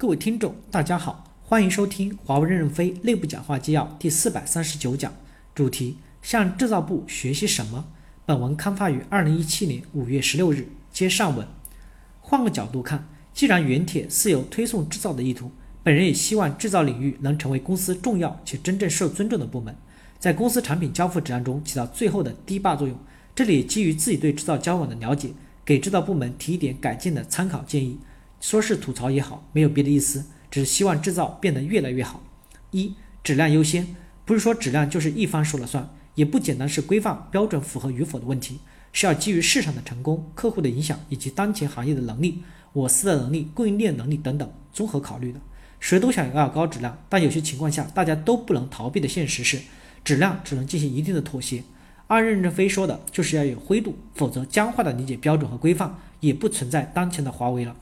各位听众，大家好，欢迎收听华为任正非内部讲话纪要第四百三十九讲，主题向制造部学习什么？本文刊发于二零一七年五月十六日。接上文，换个角度看，既然原帖是有推送制造的意图，本人也希望制造领域能成为公司重要且真正受尊重的部门，在公司产品交付质量中起到最后的堤坝作用。这里基于自己对制造交往的了解，给制造部门提一点改进的参考建议。说是吐槽也好，没有别的意思，只是希望制造变得越来越好。一、质量优先，不是说质量就是一方说了算，也不简单是规范标准符合与否的问题，是要基于市场的成功、客户的影响以及当前行业的能力、我司的能力、供应链能力等等综合考虑的。谁都想要高质量，但有些情况下大家都不能逃避的现实是，质量只能进行一定的妥协。按任正非说的，就是要有灰度，否则僵化的理解标准和规范也不存在当前的华为了。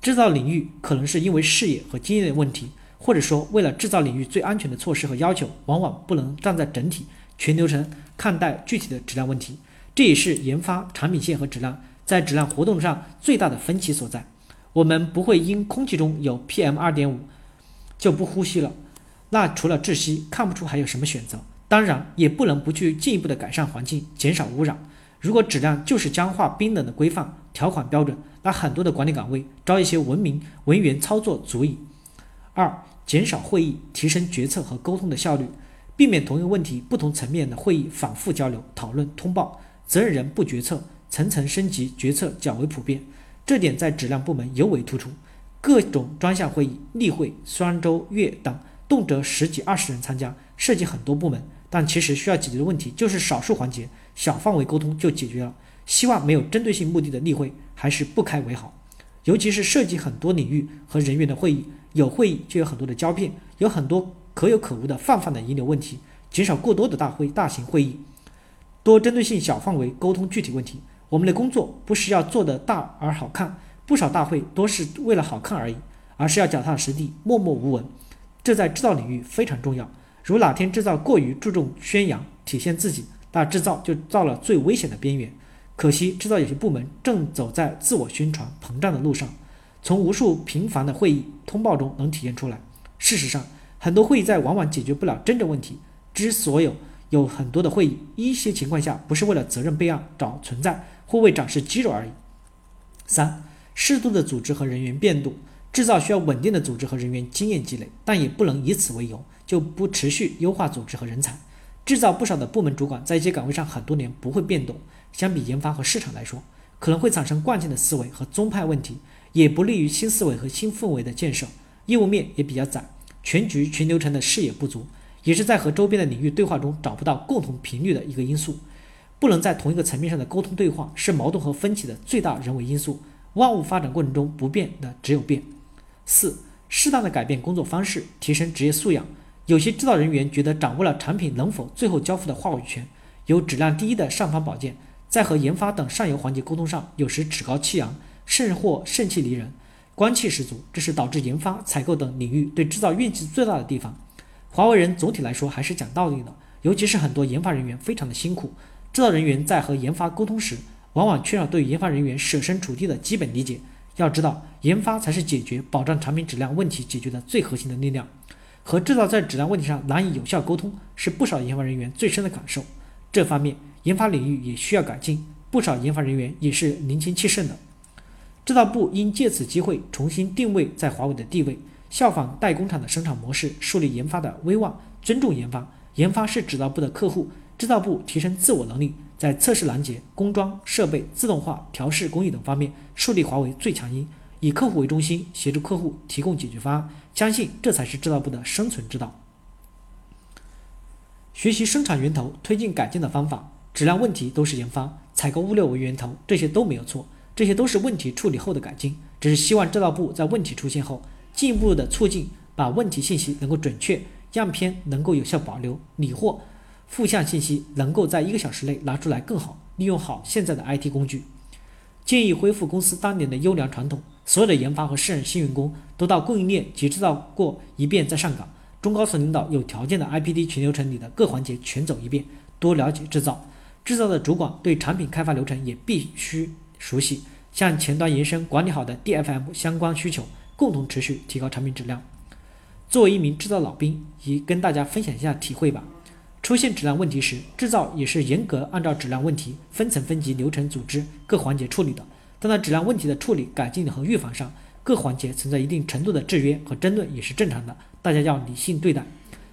制造领域可能是因为视野和经验的问题，或者说为了制造领域最安全的措施和要求，往往不能站在整体全流程看待具体的质量问题。这也是研发产品线和质量在质量活动上最大的分歧所在。我们不会因空气中有 PM 二点五就不呼吸了，那除了窒息，看不出还有什么选择。当然，也不能不去进一步的改善环境，减少污染。如果质量就是僵化冰冷的规范条款标准，那很多的管理岗位招一些文明文员操作足矣。二、减少会议，提升决策和沟通的效率，避免同一个问题不同层面的会议反复交流讨论通报，责任人不决策，层层升级决策较为普遍。这点在质量部门尤为突出，各种专项会议、例会、双周、月等，动辄十几二十人参加，涉及很多部门。但其实需要解决的问题就是少数环节，小范围沟通就解决了。希望没有针对性目的的例会还是不开为好。尤其是涉及很多领域和人员的会议，有会议就有很多的胶片，有很多可有可无的泛泛的遗留问题。减少过多的大会、大型会议，多针对性小范围沟通具体问题。我们的工作不是要做的大而好看，不少大会多是为了好看而已，而是要脚踏实地、默默无闻。这在制造领域非常重要。如哪天制造过于注重宣扬、体现自己，那制造就到了最危险的边缘。可惜，制造有些部门正走在自我宣传膨胀的路上，从无数频繁的会议通报中能体现出来。事实上，很多会议在往往解决不了真正问题。之所以有很多的会议，一些情况下不是为了责任备案找存在，或为展示肌肉而已。三、适度的组织和人员变动。制造需要稳定的组织和人员经验积累，但也不能以此为由就不持续优化组织和人才。制造不少的部门主管在一些岗位上很多年不会变动，相比研发和市场来说，可能会产生惯性的思维和宗派问题，也不利于新思维和新氛围的建设。业务面也比较窄，全局全流程的视野不足，也是在和周边的领域对话中找不到共同频率的一个因素。不能在同一个层面上的沟通对话，是矛盾和分歧的最大人为因素。万物发展过程中不变的只有变。四、适当的改变工作方式，提升职业素养。有些制造人员觉得掌握了产品能否最后交付的话语权，有质量第一的尚方宝剑，在和研发等上游环节沟通上，有时趾高气扬，甚或盛气凌人，官气十足。这是导致研发、采购等领域对制造怨气最大的地方。华为人总体来说还是讲道理的，尤其是很多研发人员非常的辛苦，制造人员在和研发沟通时，往往缺少对研发人员设身处地的基本理解。要知道，研发才是解决保障产品质量问题解决的最核心的力量。和制造在质量问题上难以有效沟通，是不少研发人员最深的感受。这方面，研发领域也需要改进。不少研发人员也是年轻气盛的。制造部应借此机会重新定位在华为的地位，效仿代工厂的生产模式，树立研发的威望，尊重研发。研发是制造部的客户，制造部提升自我能力。在测试拦截、工装设备、自动化调试工艺等方面树立华为最强音，以客户为中心，协助客户提供解决方案。相信这才是制造部的生存之道。学习生产源头推进改进的方法，质量问题都是研发、采购物流为源头，这些都没有错，这些都是问题处理后的改进。只是希望制造部在问题出现后，进一步的促进把问题信息能够准确，样片能够有效保留，理货。负向信息能够在一个小时内拿出来更好，利用好现在的 IT 工具。建议恢复公司当年的优良传统，所有的研发和试任新员工都到供应链及制造过一遍再上岗。中高层领导有条件的 IPD 全流程里的各环节全走一遍，多了解制造。制造的主管对产品开发流程也必须熟悉，向前端延伸管理好的 DFM 相关需求，共同持续提高产品质量。作为一名制造老兵，也跟大家分享一下体会吧。出现质量问题时，制造也是严格按照质量问题分层分级、流程组织各环节处理的。但在质量问题的处理、改进和预防上，各环节存在一定程度的制约和争论也是正常的，大家要理性对待。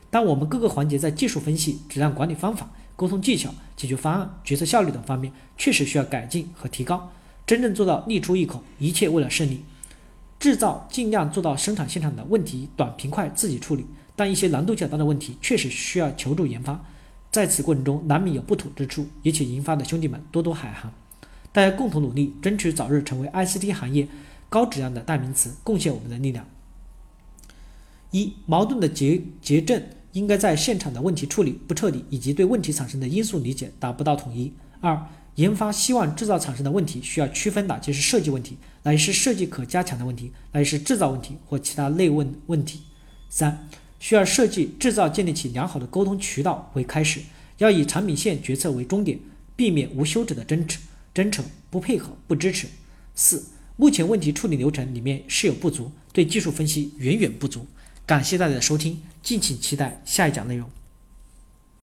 当我们各个环节在技术分析、质量管理方法、沟通技巧、解决方案、决策效率等方面确实需要改进和提高，真正做到力出一口，一切为了胜利。制造尽量做到生产现场的问题短平快自己处理，但一些难度较大的问题确实需要求助研发，在此过程中难免有不妥之处，也请研发的兄弟们多多海涵。大家共同努力，争取早日成为 ICT 行业高质量的代名词，贡献我们的力量。一、矛盾的结结症应该在现场的问题处理不彻底，以及对问题产生的因素理解达不到统一。二、研发希望制造产生的问题需要区分哪些是设计问题，哪些是设计可加强的问题，哪些是制造问题或其他类问问题。三、需要设计制造建立起良好的沟通渠道为开始，要以产品线决策为终点，避免无休止的争执。真诚不配合不支持。四，目前问题处理流程里面是有不足，对技术分析远远不足。感谢大家的收听，敬请期待下一讲内容。